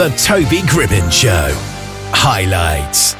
The Toby Gribbin Show. Highlights.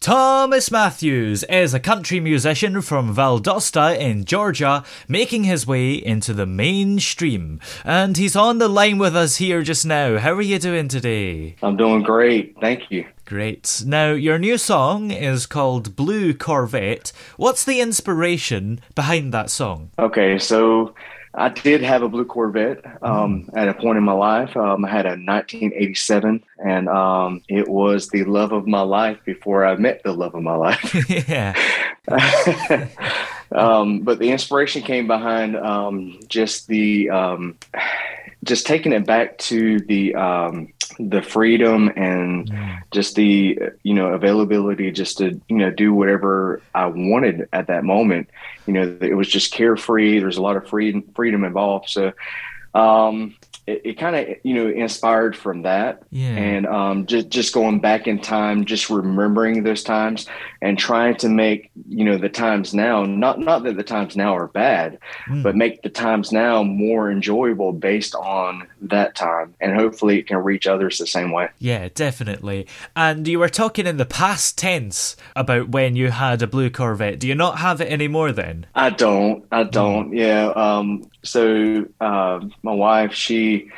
Thomas Matthews is a country musician from Valdosta in Georgia, making his way into the mainstream. And he's on the line with us here just now. How are you doing today? I'm doing great. Thank you. Great. Now, your new song is called Blue Corvette. What's the inspiration behind that song? Okay, so I did have a blue Corvette um, mm. at a point in my life. Um, I had a 1987, and um, it was the love of my life before I met the love of my life. yeah. Um, but the inspiration came behind um, just the um, just taking it back to the the freedom and just the you know availability just to you know do whatever I wanted at that moment. You know, it was just carefree. There's a lot of freedom freedom involved. So um, it, it kind of you know inspired from that. Yeah. and um, just just going back in time just remembering those times and trying to make you know the times now not not that the times now are bad mm. but make the times now more enjoyable based on that time. And hopefully it can reach others the same way. Yeah definitely. And you were talking in the past tense about when you had a blue corvette. Do you not have it anymore then? I don't. I don't. Mm. yeah um so uh, my wife, she,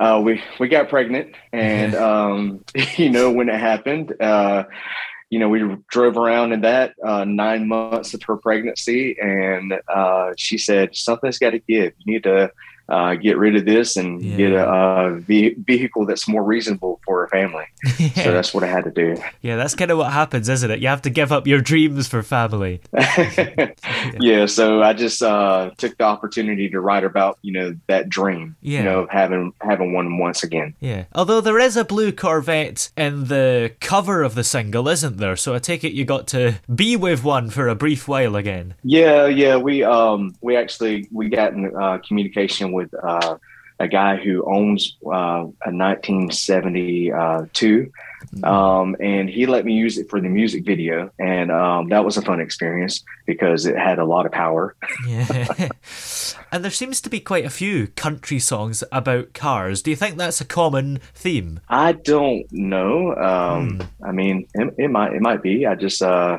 uh, we we got pregnant, and um, you know when it happened, uh, you know we drove around in that uh, nine months of her pregnancy, and uh, she said something's got to give. You need to uh, get rid of this and yeah. get a, a vehicle that's more reasonable for a family. Yeah. So that's what I had to do. Yeah, that's kind of what happens, isn't it? You have to give up your dreams for family. yeah. yeah. so I just uh, took the opportunity to write about you know that dream, yeah. you know, having having one once again. Yeah. Although there is a blue Corvette in the cover of the single, isn't there? So I take it you got to be with one for a brief while again. Yeah, yeah. We um we actually we got in uh, communication with uh, a guy who owns uh, a 1972. Mm-hmm. Um, and he let me use it for the music video, and um, that was a fun experience because it had a lot of power. yeah, and there seems to be quite a few country songs about cars. Do you think that's a common theme? I don't know. Um, mm. I mean, it, it, might it might be. I just uh,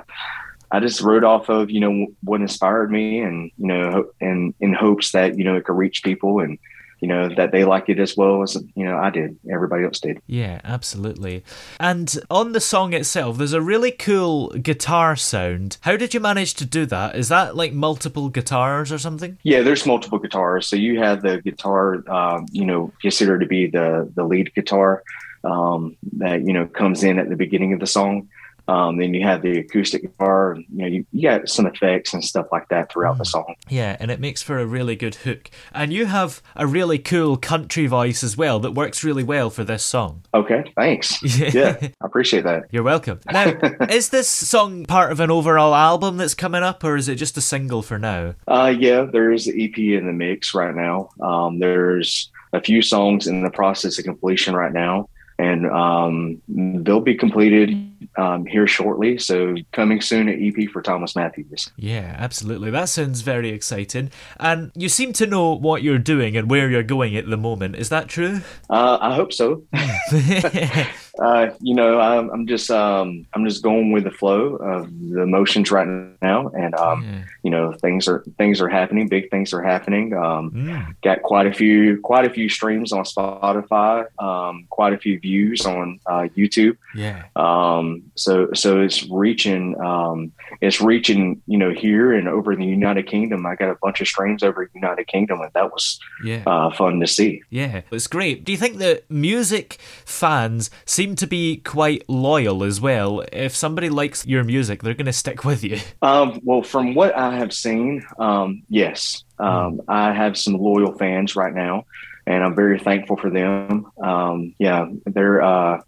I just wrote off of you know what inspired me, and you know, and in hopes that you know it could reach people and you know that they liked it as well as you know I did. Everybody else did. Yeah, absolutely. And on the song itself, there's a really cool guitar sound. How did you manage to do that? Is that like multiple guitars or something? Yeah, there's multiple guitars. So you have the guitar, um, you know, considered to be the the lead guitar um, that you know comes in at the beginning of the song. Um, then you have the acoustic guitar, you know, you, you got some effects and stuff like that throughout mm. the song. Yeah, and it makes for a really good hook. And you have a really cool country voice as well that works really well for this song. Okay, thanks. yeah, I appreciate that. You're welcome. Now, is this song part of an overall album that's coming up, or is it just a single for now? Uh, yeah, there's the EP in the mix right now. Um, there's a few songs in the process of completion right now and um, they'll be completed um, here shortly. So coming soon, at EP for Thomas Matthews. Yeah, absolutely. That sounds very exciting. And you seem to know what you're doing and where you're going at the moment. Is that true? Uh, I hope so. uh, you know, I'm, I'm just um, I'm just going with the flow of the emotions right now, and um, yeah. you know, things are things are happening. Big things are happening. Um, mm. Got quite a few quite a few streams on Spotify. Um, quite a few views on uh, YouTube. Yeah. Um, so so it's reaching um, it's reaching you know here and over in the United Kingdom. I got a bunch of streams over the United Kingdom, and that was yeah uh, fun to see. Yeah, it's great. Do you think that music fans see seem to be quite loyal as well. If somebody likes your music, they're going to stick with you. Um, well, from what I have seen, um, yes, um, I have some loyal fans right now, and I'm very thankful for them. Um, yeah, they're. Uh,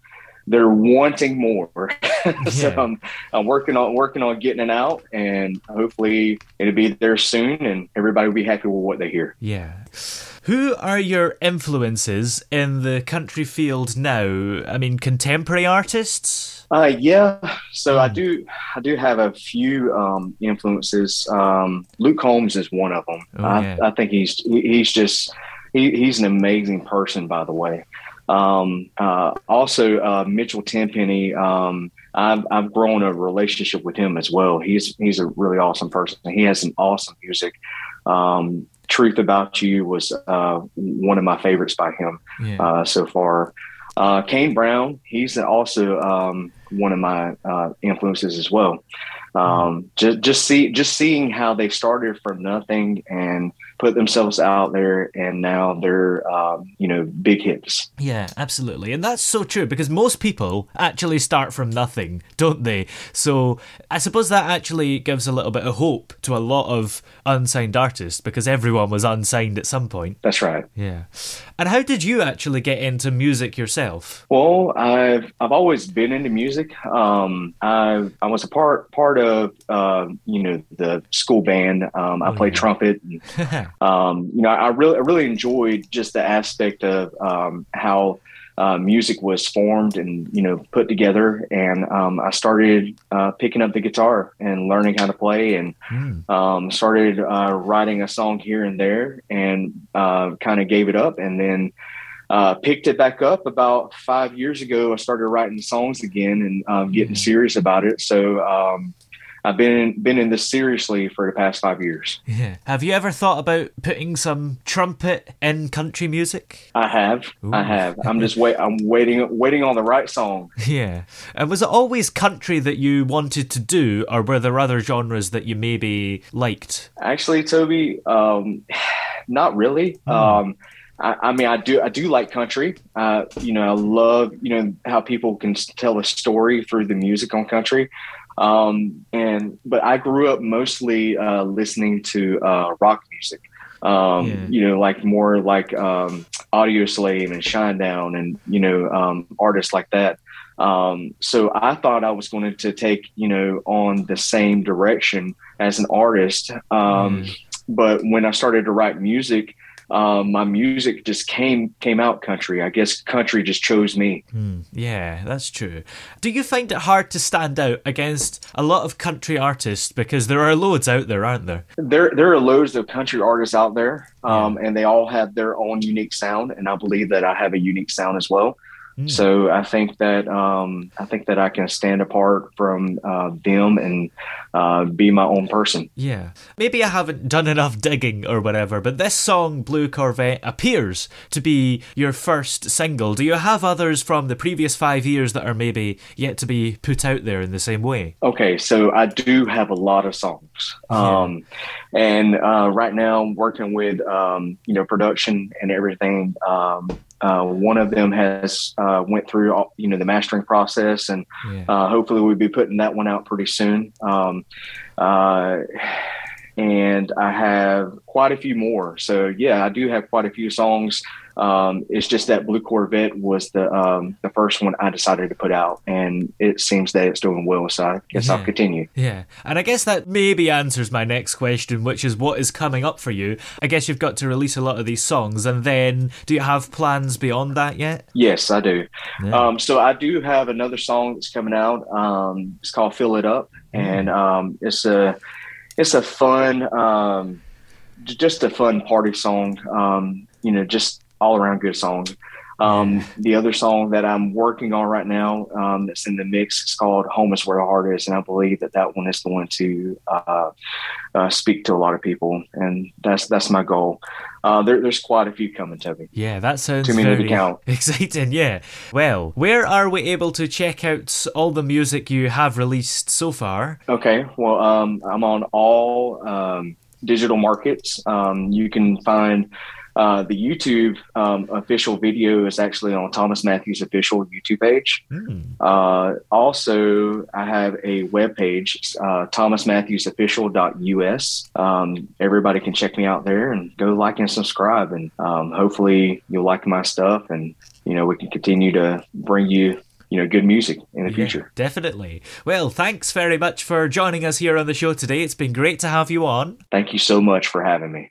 they're wanting more. so yeah. I'm, I'm working on working on getting it out, and hopefully it'll be there soon, and everybody will be happy with what they hear. Yeah. Who are your influences in the country field now? I mean, contemporary artists. Uh, yeah. So I hmm. do, I do have a few um, influences. Um, Luke Combs is one of them. Oh, I, yeah. I, think he's he's just he, he's an amazing person, by the way. Um, uh, also, uh, Mitchell Tenpenny. Um, I've, I've grown a relationship with him as well. He's he's a really awesome person. He has some awesome music. Um, Truth About You was uh, one of my favorites by him yeah. uh, so far. Uh, Kane Brown, he's also um, one of my uh, influences as well. Um, just just see just seeing how they started from nothing and put themselves out there and now they're um, you know big hits. Yeah absolutely. And that's so true because most people actually start from nothing don't they? So i suppose that actually gives a little bit of hope to a lot of unsigned artists because everyone was unsigned at some point. That's right. Yeah. And how did you actually get into music yourself? Well i've i've always been into music. Um i i was a part part of uh, you know the school band. Um, i oh, played yeah. trumpet and, um, you know, I really, I really enjoyed just the aspect of um, how uh, music was formed and you know put together. And um, I started uh, picking up the guitar and learning how to play, and mm. started uh, writing a song here and there, and uh, kind of gave it up, and then. Uh, picked it back up about five years ago. I started writing songs again and um, getting mm. serious about it. So um, I've been in, been in this seriously for the past five years. Yeah. Have you ever thought about putting some trumpet in country music? I have. Ooh. I have. I'm just wait. I'm waiting. Waiting on the right song. Yeah. And was it always country that you wanted to do, or were there other genres that you maybe liked? Actually, Toby, um, not really. Hmm. Um, I, I, mean, I do, I do like country. Uh, you know, I love, you know, how people can tell a story through the music on country. Um, and but I grew up mostly uh, listening to uh, rock music. Um, yeah. You know, like more like um, Audioslave and Shinedown, and you know, um, artists like that. Um, so I thought I was going to take you know on the same direction as an artist. Um, mm. But when I started to write music, um, my music just came came out country. I guess country just chose me. Mm, yeah, that's true. Do you find it hard to stand out against a lot of country artists because there are loads out there, aren't there? There there are loads of country artists out there, um, yeah. and they all have their own unique sound. And I believe that I have a unique sound as well. Mm. So I think that um, I think that I can stand apart from uh, them and uh, be my own person. Yeah, maybe I haven't done enough digging or whatever, but this song "Blue Corvette" appears to be your first single. Do you have others from the previous five years that are maybe yet to be put out there in the same way? Okay, so I do have a lot of songs, yeah. um, and uh, right now I'm working with um, you know production and everything. Uh, one of them has uh, went through all, you know the mastering process, and yeah. uh, hopefully we'll be putting that one out pretty soon. Um, uh, and I have quite a few more. So yeah, I do have quite a few songs. Um, it's just that Blue Corvette was the um, the first one I decided to put out, and it seems that it's doing well. So I guess Yeah. I'll continue. Yeah, and I guess that maybe answers my next question, which is what is coming up for you? I guess you've got to release a lot of these songs, and then do you have plans beyond that yet? Yes, I do. Yeah. Um, so I do have another song that's coming out. Um, it's called "Fill It Up," and um, it's a it's a fun, um, just a fun party song. Um, you know, just all around good song. Um, the other song that I'm working on right now um, that's in the mix is called "Home Is Where the Heart Is," and I believe that that one is the one to uh, uh, speak to a lot of people, and that's that's my goal. Uh, there, there's quite a few coming, Toby. Yeah, that sounds Too many to very count. exciting. Yeah. Well, where are we able to check out all the music you have released so far? Okay. Well, um, I'm on all um, digital markets. Um, you can find uh, the YouTube um, official video is actually on Thomas Matthews official YouTube page. Hmm. Uh, also, I have a web page, uh, thomasmatthewsofficial.us. Um, everybody can check me out there and go like and subscribe. And um, hopefully, you'll like my stuff, and you know we can continue to bring you you know good music in the Yeah, future. definitely. Well, thanks very much for joining us here on the show today. It's been great to have you on. Thank you so much for having me.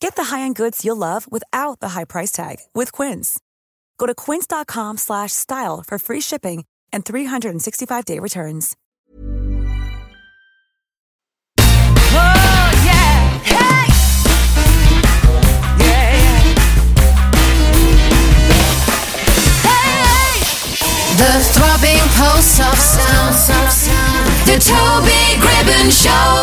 Get the high-end goods you'll love without the high price tag with Quince. Go to quince.com slash style for free shipping and 365-day returns. Whoa, yeah! Hey! Yeah, yeah. Hey! The throbbing pulse of sound. The Toby Gribbon Show.